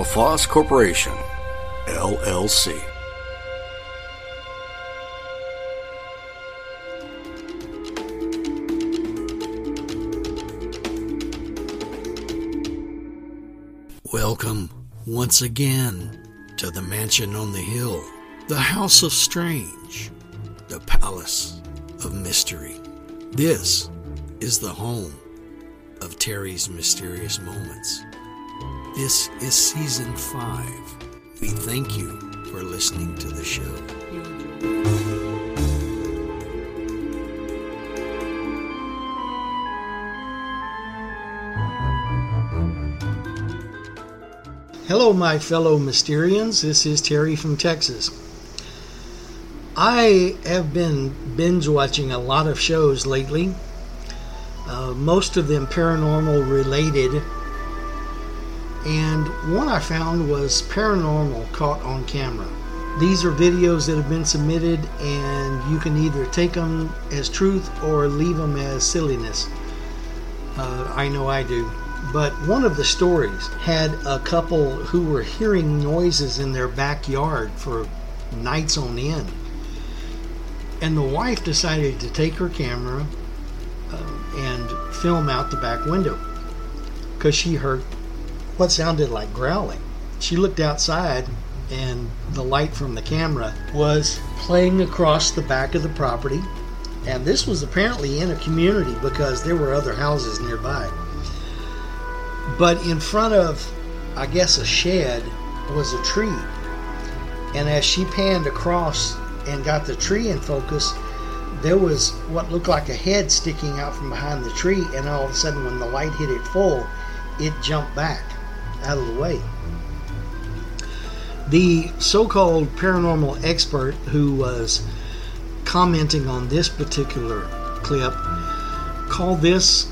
LaFosse Corporation, LLC. Welcome once again to the mansion on the hill, the house of strange, the palace of mystery. This is the home of Terry's mysterious moments. This is season five. We thank you for listening to the show. Hello, my fellow Mysterians. This is Terry from Texas. I have been binge watching a lot of shows lately, uh, most of them paranormal related. And one I found was Paranormal Caught on Camera. These are videos that have been submitted, and you can either take them as truth or leave them as silliness. Uh, I know I do. But one of the stories had a couple who were hearing noises in their backyard for nights on end. And the wife decided to take her camera uh, and film out the back window because she heard what sounded like growling. She looked outside, and the light from the camera was playing across the back of the property. And this was apparently in a community because there were other houses nearby. But in front of, I guess, a shed was a tree. And as she panned across and got the tree in focus, there was what looked like a head sticking out from behind the tree. And all of a sudden, when the light hit it full, it jumped back out of the way. The so called paranormal expert who was commenting on this particular clip called this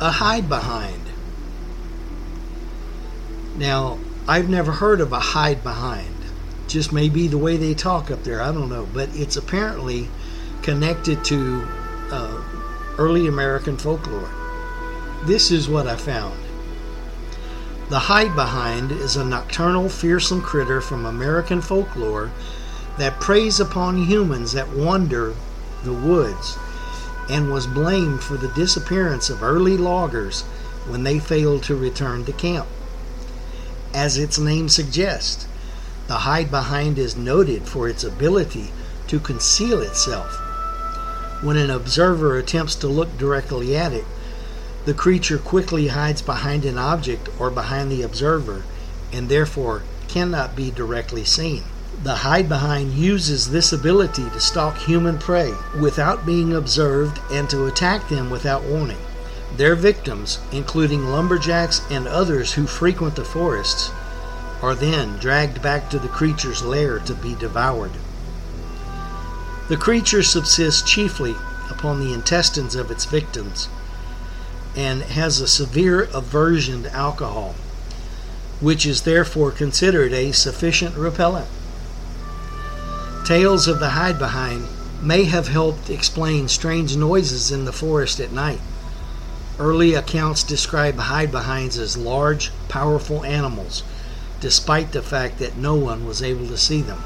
a hide behind. Now, I've never heard of a hide behind. Just maybe the way they talk up there, I don't know. But it's apparently connected to uh, early American folklore. This is what I found. The hide behind is a nocturnal, fearsome critter from American folklore that preys upon humans that wander the woods and was blamed for the disappearance of early loggers when they failed to return to camp. As its name suggests, the hide behind is noted for its ability to conceal itself. When an observer attempts to look directly at it, the creature quickly hides behind an object or behind the observer and therefore cannot be directly seen. The hide behind uses this ability to stalk human prey without being observed and to attack them without warning. Their victims, including lumberjacks and others who frequent the forests, are then dragged back to the creature's lair to be devoured. The creature subsists chiefly upon the intestines of its victims and has a severe aversion to alcohol, which is therefore considered a sufficient repellent. Tales of the hide behind may have helped explain strange noises in the forest at night. Early accounts describe hide behinds as large, powerful animals, despite the fact that no one was able to see them.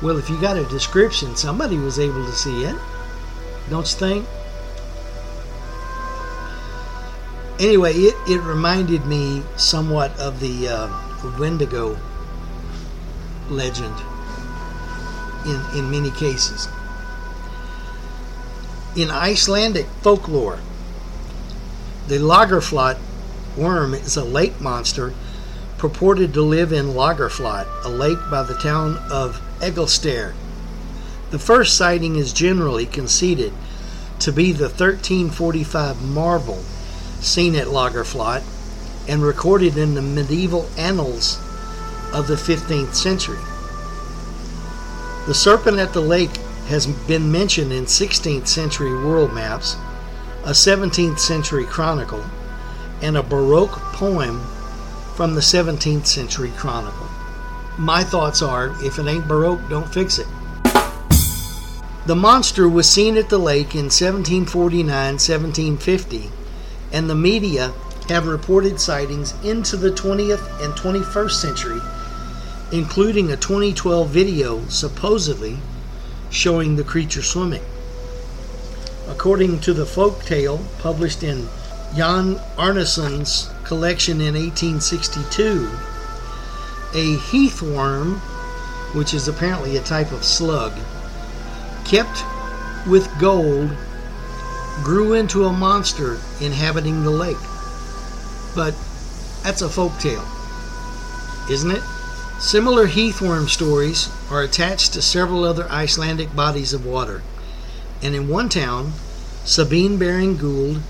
Well, if you got a description, somebody was able to see it, don't you think? Anyway, it, it reminded me somewhat of the uh, Wendigo legend in, in many cases. In Icelandic folklore, the Lagarfljót worm is a lake monster purported to live in Lagarfljót, a lake by the town of Egilsstaðir. The first sighting is generally conceded to be the 1345 marble seen at Lagarfljót and recorded in the medieval annals of the 15th century. The serpent at the lake has been mentioned in 16th century world maps, a 17th century chronicle, and a Baroque poem from the 17th century chronicle. My thoughts are if it ain't Baroque, don't fix it. The monster was seen at the lake in 1749 1750, and the media have reported sightings into the 20th and 21st century, including a 2012 video supposedly showing the creature swimming. According to the folk tale published in Jan Arnesson's collection in 1862, a heath worm, which is apparently a type of slug, kept with gold, grew into a monster inhabiting the lake. But that's a folk tale, isn't it? Similar heathworm stories are attached to several other Icelandic bodies of water. And in one town, Sabine Baring Gould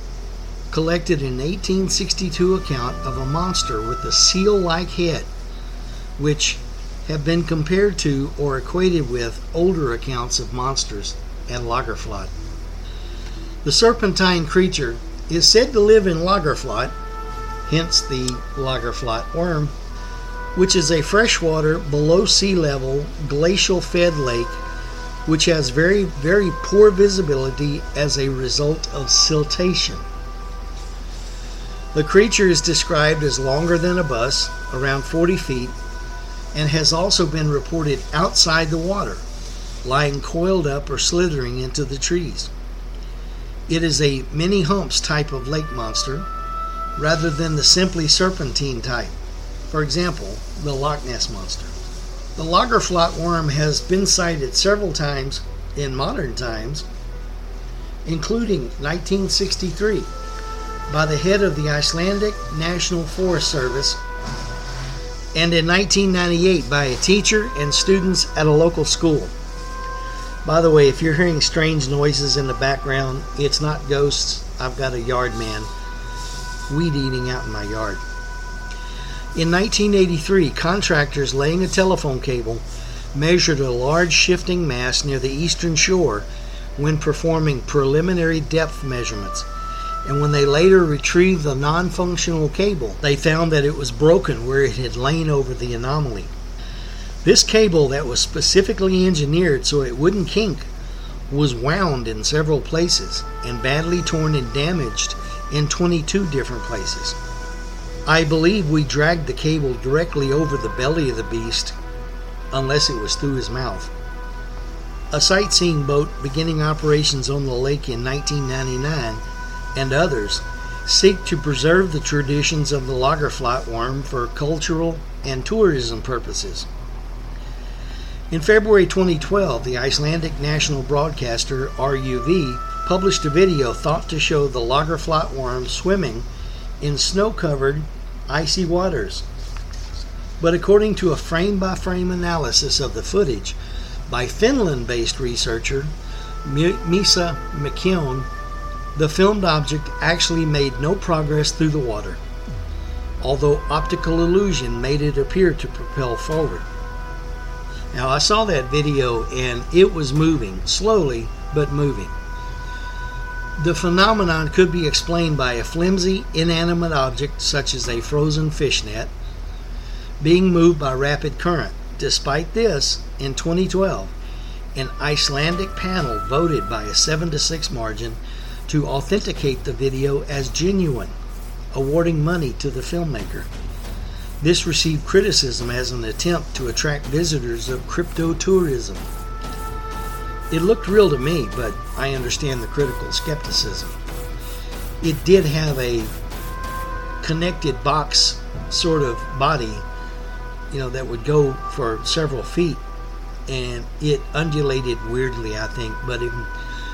collected an 1862 account of a monster with a seal like head, which have been compared to or equated with older accounts of monsters and Lagarfljót. The serpentine creature is said to live in Lagarfljót, hence the Lagarfljót worm, which is a freshwater, below sea level, glacial fed lake which has very, very poor visibility as a result of siltation. The creature is described as longer than a bus, around 40 feet, and has also been reported outside the water, lying coiled up or slithering into the trees. It is a many humps type of lake monster rather than the simply serpentine type. For example, the Loch Ness monster. The Lagarfljót worm has been sighted several times in modern times, including 1963 by the head of the Icelandic National Forest Service and in 1998 by a teacher and students at a local school. By the way, if you're hearing strange noises in the background, it's not ghosts. I've got a yard man weed eating out in my yard. In 1983, contractors laying a telephone cable measured a large shifting mass near the eastern shore when performing preliminary depth measurements and when they later retrieved the non functional cable, they found that it was broken where it had lain over the anomaly. This cable, that was specifically engineered so it wouldn't kink, was wound in several places and badly torn and damaged in 22 different places. I believe we dragged the cable directly over the belly of the beast, unless it was through his mouth. A sightseeing boat beginning operations on the lake in 1999 and others seek to preserve the traditions of the Lagarfljót worm for cultural and tourism purposes. In February 2012, the Icelandic national broadcaster RUV published a video thought to show the Lagarfljót worm swimming in snow covered, icy waters. But according to a frame by frame analysis of the footage by Finland based researcher Misa McKeown, the filmed object actually made no progress through the water, although optical illusion made it appear to propel forward. Now, I saw that video and it was moving, slowly, but moving. The phenomenon could be explained by a flimsy, inanimate object such as a frozen fishnet being moved by rapid current. Despite this, in 2012, an Icelandic panel voted by a 7 to 6 margin to authenticate the video as genuine, awarding money to the filmmaker. This received criticism as an attempt to attract visitors of crypto tourism. It looked real to me, but I understand the critical skepticism. It did have a connected box sort of body, you know, that would go for several feet, and it undulated weirdly, I think, but in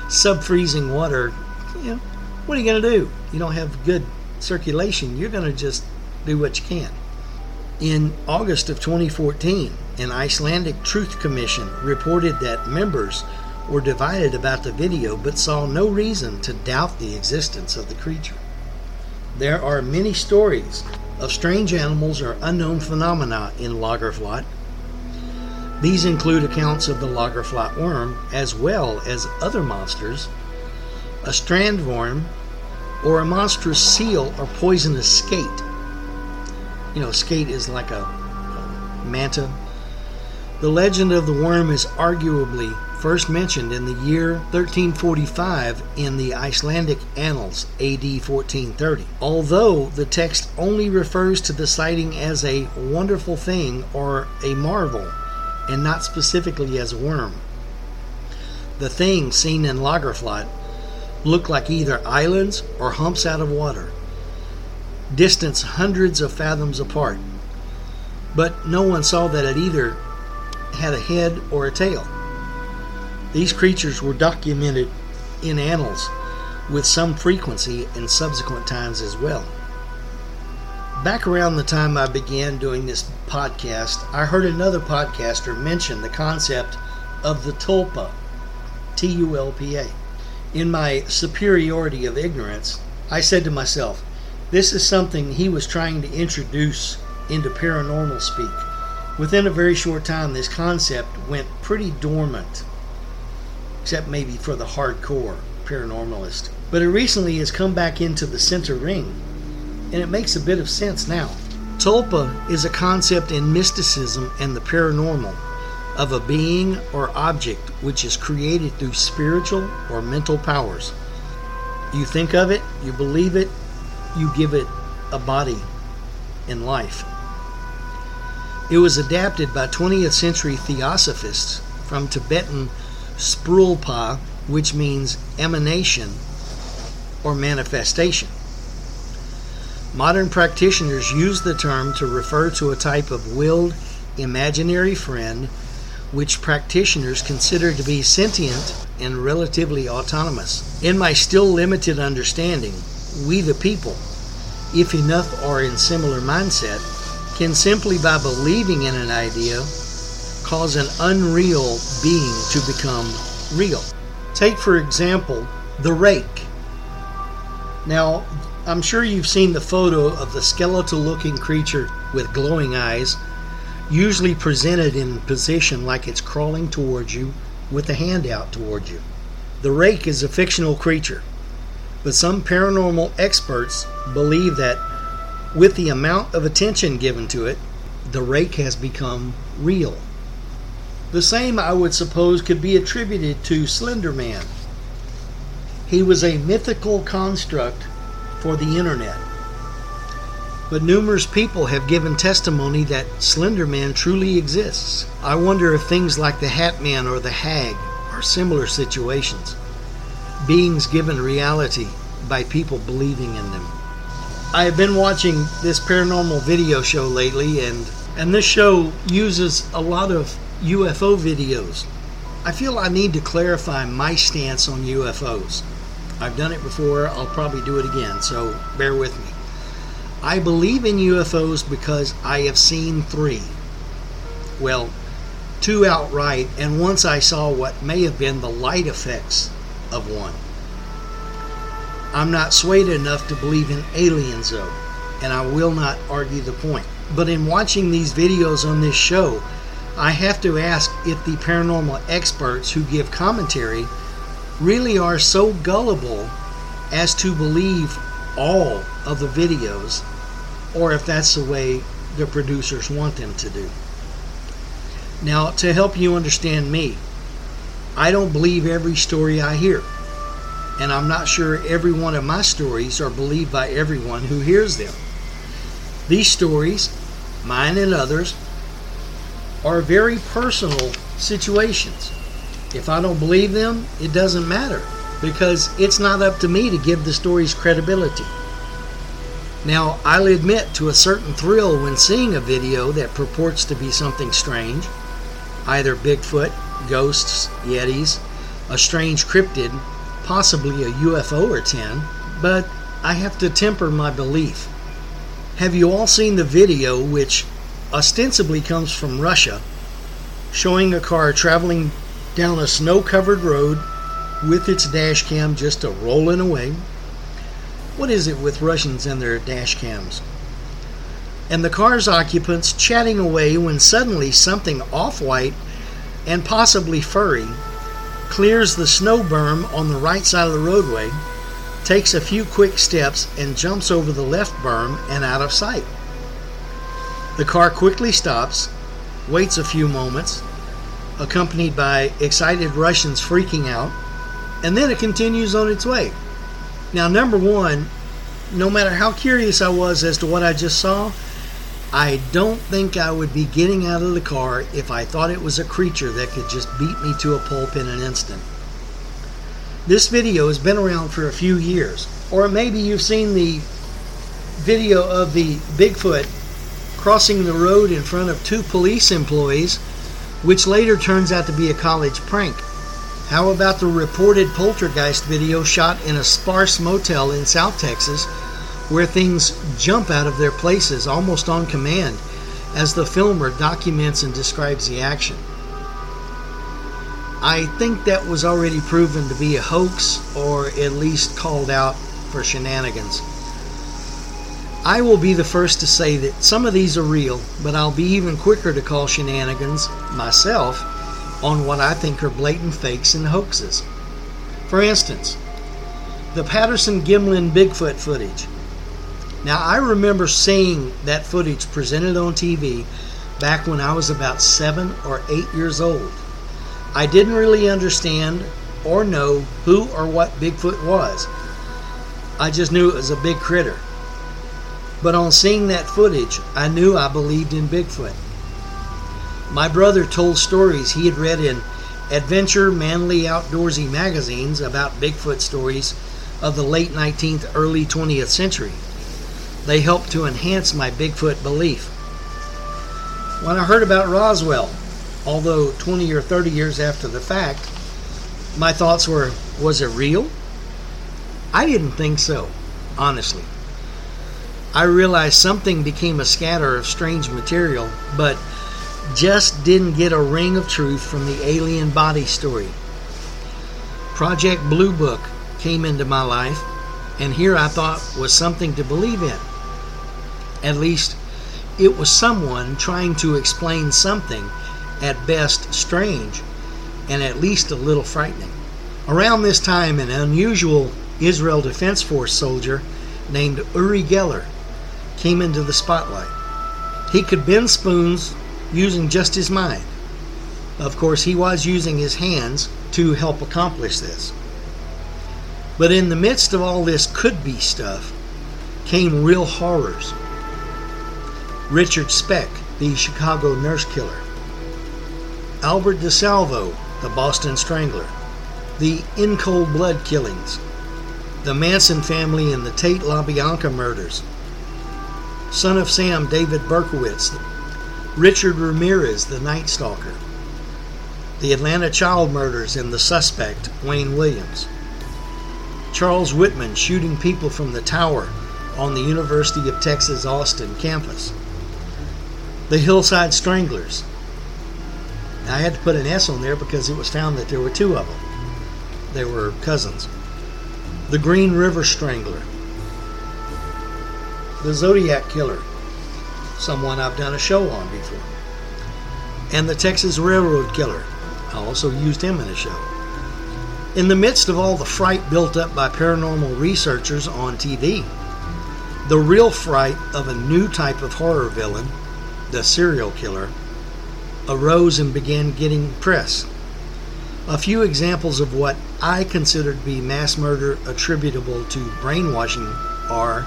sub freezing water, you know, what are you going to do? You don't have good circulation. You're going to just do what you can. In August of 2014, an Icelandic Truth Commission reported that members were divided about the video but saw no reason to doubt the existence of the creature. There are many stories of strange animals or unknown phenomena in Lagarfljót. These include accounts of the Lagarfljót worm as well as other monsters, a strandworm, or a monstrous seal or poisonous skate. You know, skate is like a, a manta. The legend of the worm is arguably first mentioned in the year 1345 in the Icelandic Annals, AD 1430. Although the text only refers to the sighting as a wonderful thing or a marvel, and not specifically as a worm. The thing seen in Lagarfljót looked like either islands or humps out of water, distance hundreds of fathoms apart. But no one saw that it either had a head or a tail. These creatures were documented in annals with some frequency in subsequent times as well. Back around the time I began doing this podcast, I heard another podcaster mention the concept of the tulpa, T U L P A. In my superiority of ignorance, I said to myself, this is something he was trying to introduce into paranormal speak. Within a very short time, this concept went pretty dormant, except maybe for the hardcore paranormalist. But it recently has come back into the center ring, and it makes a bit of sense now. Tulpa is a concept in mysticism and the paranormal of a being or object which is created through spiritual or mental powers. You think of it, you believe it, you give it a body in life. It was adapted by 20th century theosophists from Tibetan sprulpa, which means emanation or manifestation. Modern practitioners use the term to refer to a type of willed imaginary friend which practitioners consider to be sentient and relatively autonomous. In my still limited understanding, we the people, if enough are in similar mindset, can simply by believing in an idea cause an unreal being to become real. Take, for example, the rake. Now, I'm sure you've seen the photo of the skeletal looking creature with glowing eyes usually presented in position like it's crawling towards you with a hand out towards you. The rake is a fictional creature, but some paranormal experts believe that with the amount of attention given to it, the rake has become real. The same, I would suppose, could be attributed to Slender Man. He was a mythical construct for the internet but numerous people have given testimony that Slender Man truly exists. I wonder if things like the Hat Man or the Hag are similar situations, beings given reality by people believing in them. I have been watching this paranormal video show lately, and, and this show uses a lot of UFO videos. I feel I need to clarify my stance on UFOs. I've done it before, I'll probably do it again, so bear with me. I believe in UFOs because I have seen three. Well, two outright, and once I saw what may have been the light effects of one. I'm not swayed enough to believe in aliens, though, and I will not argue the point. But in watching these videos on this show, I have to ask if the paranormal experts who give commentary really are so gullible as to believe all of the videos or if that's the way the producers want them to do. Now, to help you understand me, I don't believe every story I hear. And I'm not sure every one of my stories are believed by everyone who hears them. These stories, mine and others, are very personal situations. If I don't believe them, it doesn't matter because it's not up to me to give the stories credibility. Now, I'll admit to a certain thrill when seeing a video that purports to be something strange either Bigfoot, ghosts, Yetis, a strange cryptid, possibly a UFO or 10, but I have to temper my belief. Have you all seen the video, which ostensibly comes from Russia, showing a car traveling down a snow covered road with its dash cam just a rolling away? What is it with Russians and their dash cams? and the car's occupants chatting away when suddenly something off white and possibly furry clears the snow berm on the right side of the roadway, takes a few quick steps, and jumps over the left berm and out of sight. The car quickly stops, waits a few moments, accompanied by excited Russians freaking out, and then it continues on its way. Now, number one, no matter how curious I was as to what I just saw, I don't think I would be getting out of the car if I thought it was a creature that could just beat me to a pulp in an instant. This video has been around for a few years, or maybe you've seen the video of the Bigfoot crossing the road in front of two police employees, which later turns out to be a college prank. How about the reported poltergeist video shot in a sparse motel in South Texas where things jump out of their places almost on command as the filmer documents and describes the action. I think that was already proven to be a hoax or at least called out for shenanigans. I will be the first to say that some of these are real, but I'll be even quicker to call shenanigans myself on what I think are blatant fakes and hoaxes. For instance, the Patterson Gimlin Bigfoot footage. Now, I remember seeing that footage presented on TV back when I was about seven or eight years old. I didn't really understand or know who or what Bigfoot was. I just knew it was a big critter. But on seeing that footage, I knew I believed in Bigfoot. My brother told stories he had read in Adventure Manly Outdoorsy magazines about Bigfoot stories of the late 19th, early 20th century. They helped to enhance my Bigfoot belief. When I heard about Roswell, although 20 or 30 years after the fact, my thoughts were was it real? I didn't think so, honestly. I realized something became a scatter of strange material, but just didn't get a ring of truth from the alien body story. Project Blue Book came into my life, and here I thought was something to believe in. At least, it was someone trying to explain something at best strange and at least a little frightening. Around this time, an unusual Israel Defense Force soldier named Uri Geller came into the spotlight. He could bend spoons using just his mind. Of course, he was using his hands to help accomplish this. But in the midst of all this could be stuff came real horrors. Richard Speck, the Chicago nurse killer. Albert DeSalvo, the Boston Strangler. The in cold blood killings. The Manson family and the Tate LaBianca murders. Son of Sam David Berkowitz. Richard Ramirez, the Night Stalker. The Atlanta child murders and the suspect, Wayne Williams. Charles Whitman shooting people from the tower on the University of Texas Austin campus. The Hillside Stranglers. I had to put an S on there because it was found that there were two of them. They were cousins. The Green River Strangler. The Zodiac Killer. Someone I've done a show on before. And the Texas Railroad Killer. I also used him in a show. In the midst of all the fright built up by paranormal researchers on TV, the real fright of a new type of horror villain the serial killer, arose and began getting press. A few examples of what I consider to be mass murder attributable to brainwashing are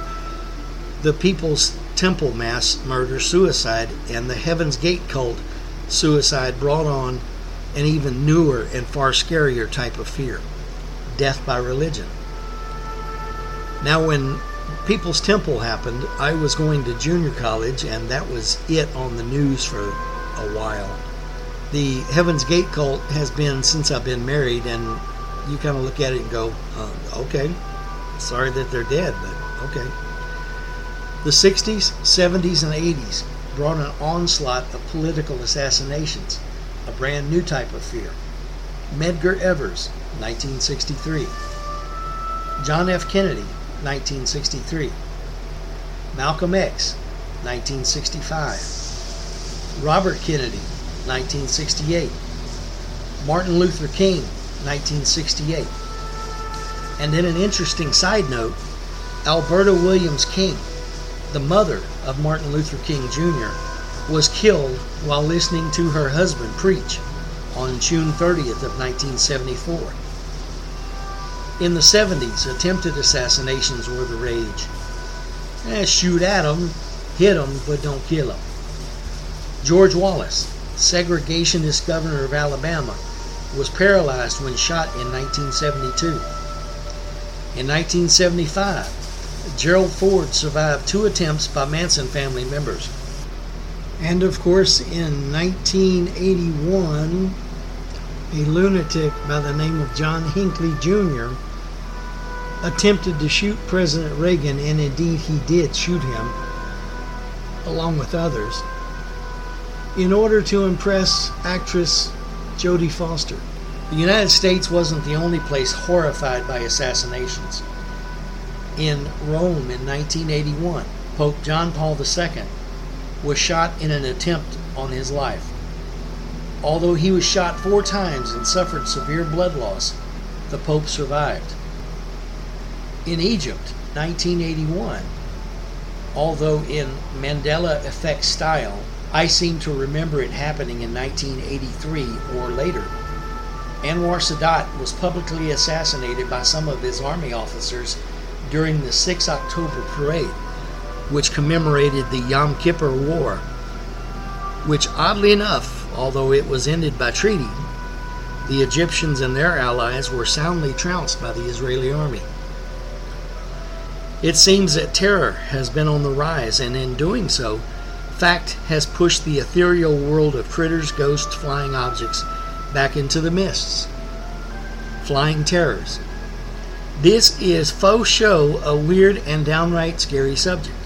the People's Temple mass murder suicide and the Heaven's Gate cult suicide brought on an even newer and far scarier type of fear death by religion. Now, when People's Temple happened, I was going to junior college, and that was it on the news for a while. The Heaven's Gate cult has been since I've been married, and you kind of look at it and go, uh, okay, sorry that they're dead, but okay. The 60s, 70s, and 80s brought an onslaught of political assassinations, a brand new type of fear. Medgar Evers, 1963. John F. Kennedy, 1963. Malcolm X, 1965. Robert Kennedy, 1968. Martin Luther King, 1968. And then an interesting side note Alberta Williams King, the mother of Martin Luther King Jr., was killed while listening to her husband preach on June 30th of 1974. In the 70s, attempted assassinations were the rage. Eh, shoot at them, hit them, but don't kill them. George Wallace, segregationist governor of Alabama, was paralyzed when shot in 1972. In 1975, Gerald Ford survived two attempts by Manson family members. And of course, in 1981, a lunatic by the name of John Hinckley Jr. attempted to shoot President Reagan, and indeed he did shoot him, along with others, in order to impress actress Jodie Foster. The United States wasn't the only place horrified by assassinations. In Rome in 1981, Pope John Paul II was shot in an attempt on his life. Although he was shot four times and suffered severe blood loss, the Pope survived. In Egypt, 1981, although in Mandela effect style, I seem to remember it happening in 1983 or later. Anwar Sadat was publicly assassinated by some of his army officers during the 6 October parade which commemorated the Yom Kippur War, which, oddly enough, although it was ended by treaty, the Egyptians and their allies were soundly trounced by the Israeli army. It seems that terror has been on the rise, and in doing so, fact has pushed the ethereal world of critters, ghosts, flying objects back into the mists. Flying terrors. This is faux show a weird and downright scary subject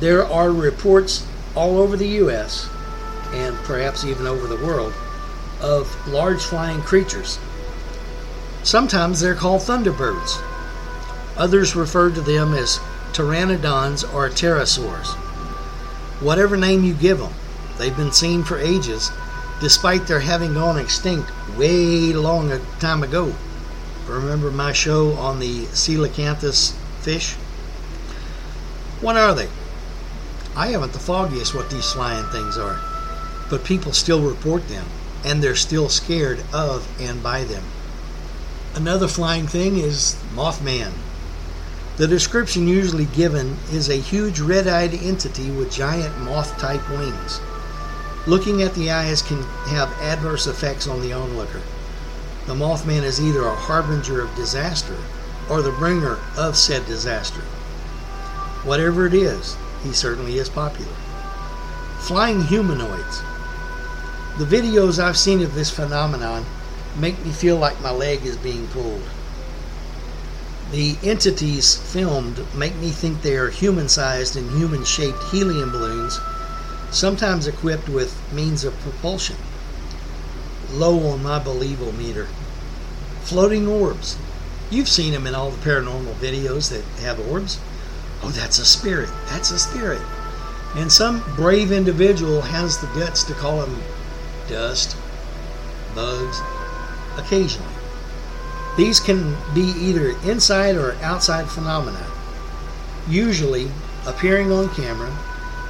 there are reports all over the U.S. and perhaps even over the world of large flying creatures. Sometimes they're called thunderbirds. Others refer to them as pteranodons or pterosaurs. Whatever name you give them, they've been seen for ages, despite their having gone extinct way long a time ago. Remember my show on the coelacanthus fish? What are they? I haven't the foggiest what these flying things are, but people still report them, and they're still scared of and by them. Another flying thing is Mothman. The description usually given is a huge red eyed entity with giant moth type wings. Looking at the eyes can have adverse effects on the onlooker. The Mothman is either a harbinger of disaster or the bringer of said disaster. Whatever it is, he certainly is popular. Flying humanoids. The videos I've seen of this phenomenon make me feel like my leg is being pulled. The entities filmed make me think they are human sized and human shaped helium balloons, sometimes equipped with means of propulsion. Low on my believo meter. Floating orbs. You've seen them in all the paranormal videos that have orbs. Oh, that's a spirit. That's a spirit. And some brave individual has the guts to call them dust, bugs, occasionally. These can be either inside or outside phenomena, usually appearing on camera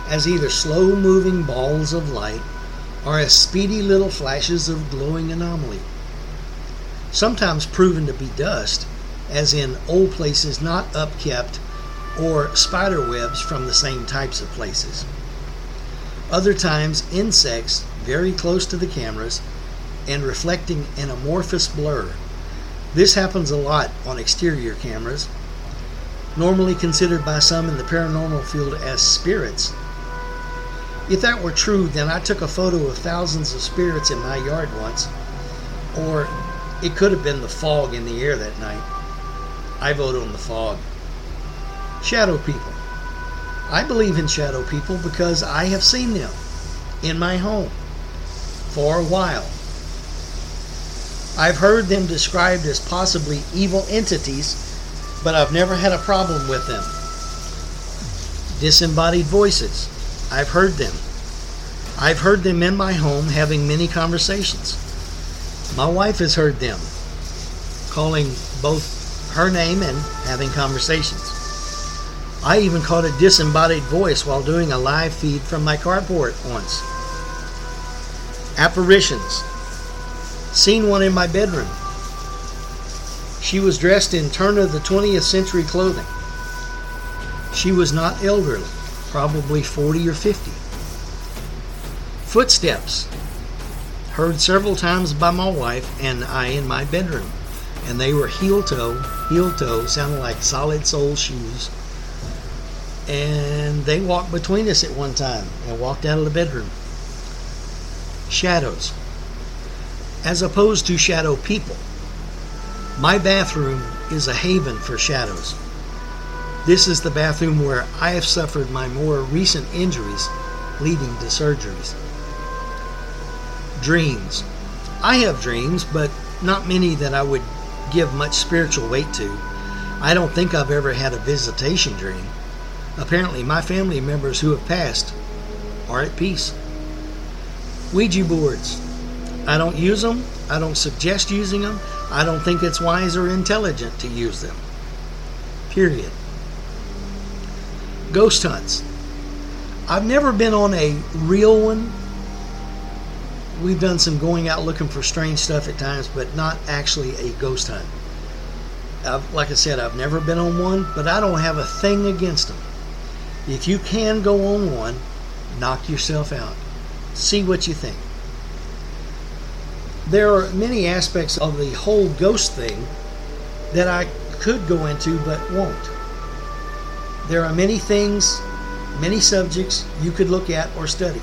as either slow moving balls of light or as speedy little flashes of glowing anomaly. Sometimes proven to be dust, as in old places not upkept or spider webs from the same types of places. Other times, insects very close to the cameras and reflecting an amorphous blur. This happens a lot on exterior cameras, normally considered by some in the paranormal field as spirits. If that were true, then I took a photo of thousands of spirits in my yard once, or it could have been the fog in the air that night. I vote on the fog. Shadow people. I believe in shadow people because I have seen them in my home for a while. I've heard them described as possibly evil entities, but I've never had a problem with them. Disembodied voices. I've heard them. I've heard them in my home having many conversations. My wife has heard them calling both her name and having conversations. I even caught a disembodied voice while doing a live feed from my carport once. Apparitions. Seen one in my bedroom. She was dressed in turn of the 20th century clothing. She was not elderly, probably 40 or 50. Footsteps. Heard several times by my wife and I in my bedroom, and they were heel toe, heel toe, sounding like solid sole shoes. And they walked between us at one time and walked out of the bedroom. Shadows. As opposed to shadow people. My bathroom is a haven for shadows. This is the bathroom where I have suffered my more recent injuries leading to surgeries. Dreams. I have dreams, but not many that I would give much spiritual weight to. I don't think I've ever had a visitation dream. Apparently, my family members who have passed are at peace. Ouija boards. I don't use them. I don't suggest using them. I don't think it's wise or intelligent to use them. Period. Ghost hunts. I've never been on a real one. We've done some going out looking for strange stuff at times, but not actually a ghost hunt. I've, like I said, I've never been on one, but I don't have a thing against them. If you can go on one, knock yourself out. See what you think. There are many aspects of the whole ghost thing that I could go into but won't. There are many things, many subjects you could look at or study.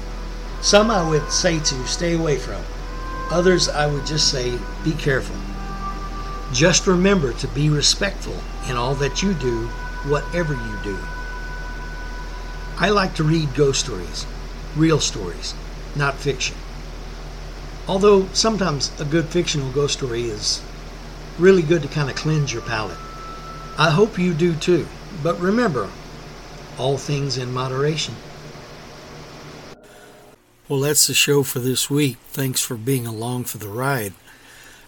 Some I would say to stay away from. Others I would just say be careful. Just remember to be respectful in all that you do, whatever you do. I like to read ghost stories, real stories, not fiction. Although sometimes a good fictional ghost story is really good to kind of cleanse your palate. I hope you do too. But remember, all things in moderation. Well, that's the show for this week. Thanks for being along for the ride.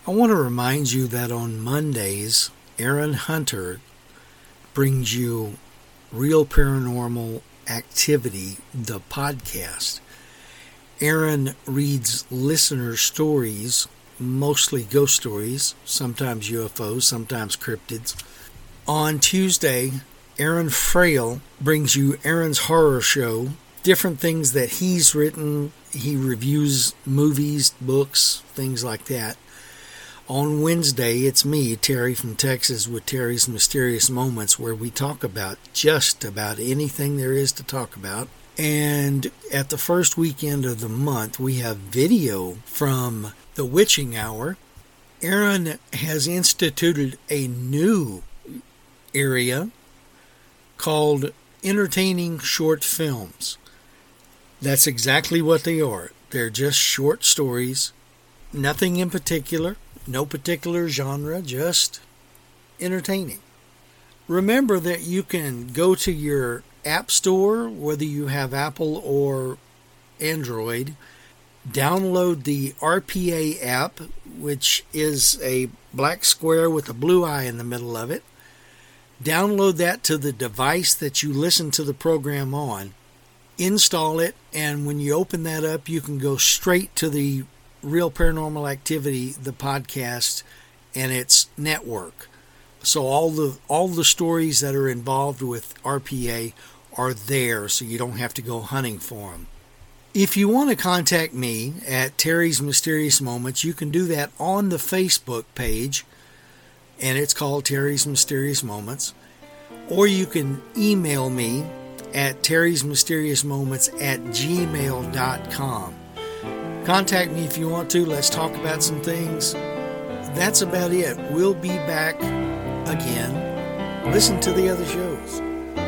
I want to remind you that on Mondays, Aaron Hunter brings you Real Paranormal Activity, the podcast. Aaron reads listener stories, mostly ghost stories, sometimes UFOs, sometimes cryptids. On Tuesday, Aaron Frail brings you Aaron's Horror Show, different things that he's written. He reviews movies, books, things like that. On Wednesday, it's me, Terry from Texas, with Terry's Mysterious Moments, where we talk about just about anything there is to talk about. And at the first weekend of the month, we have video from the Witching Hour. Aaron has instituted a new area called Entertaining Short Films. That's exactly what they are. They're just short stories, nothing in particular, no particular genre, just entertaining. Remember that you can go to your App Store, whether you have Apple or Android. Download the RPA app, which is a black square with a blue eye in the middle of it. Download that to the device that you listen to the program on. Install it, and when you open that up, you can go straight to the Real Paranormal Activity, the podcast, and its network. So all the all the stories that are involved with RPA are there so you don't have to go hunting for them. If you want to contact me at Terry's Mysterious Moments, you can do that on the Facebook page, and it's called Terry's Mysterious Moments. Or you can email me at Terry's Mysterious Moments at gmail.com. Contact me if you want to. Let's talk about some things. That's about it. We'll be back again. Listen to the other shows.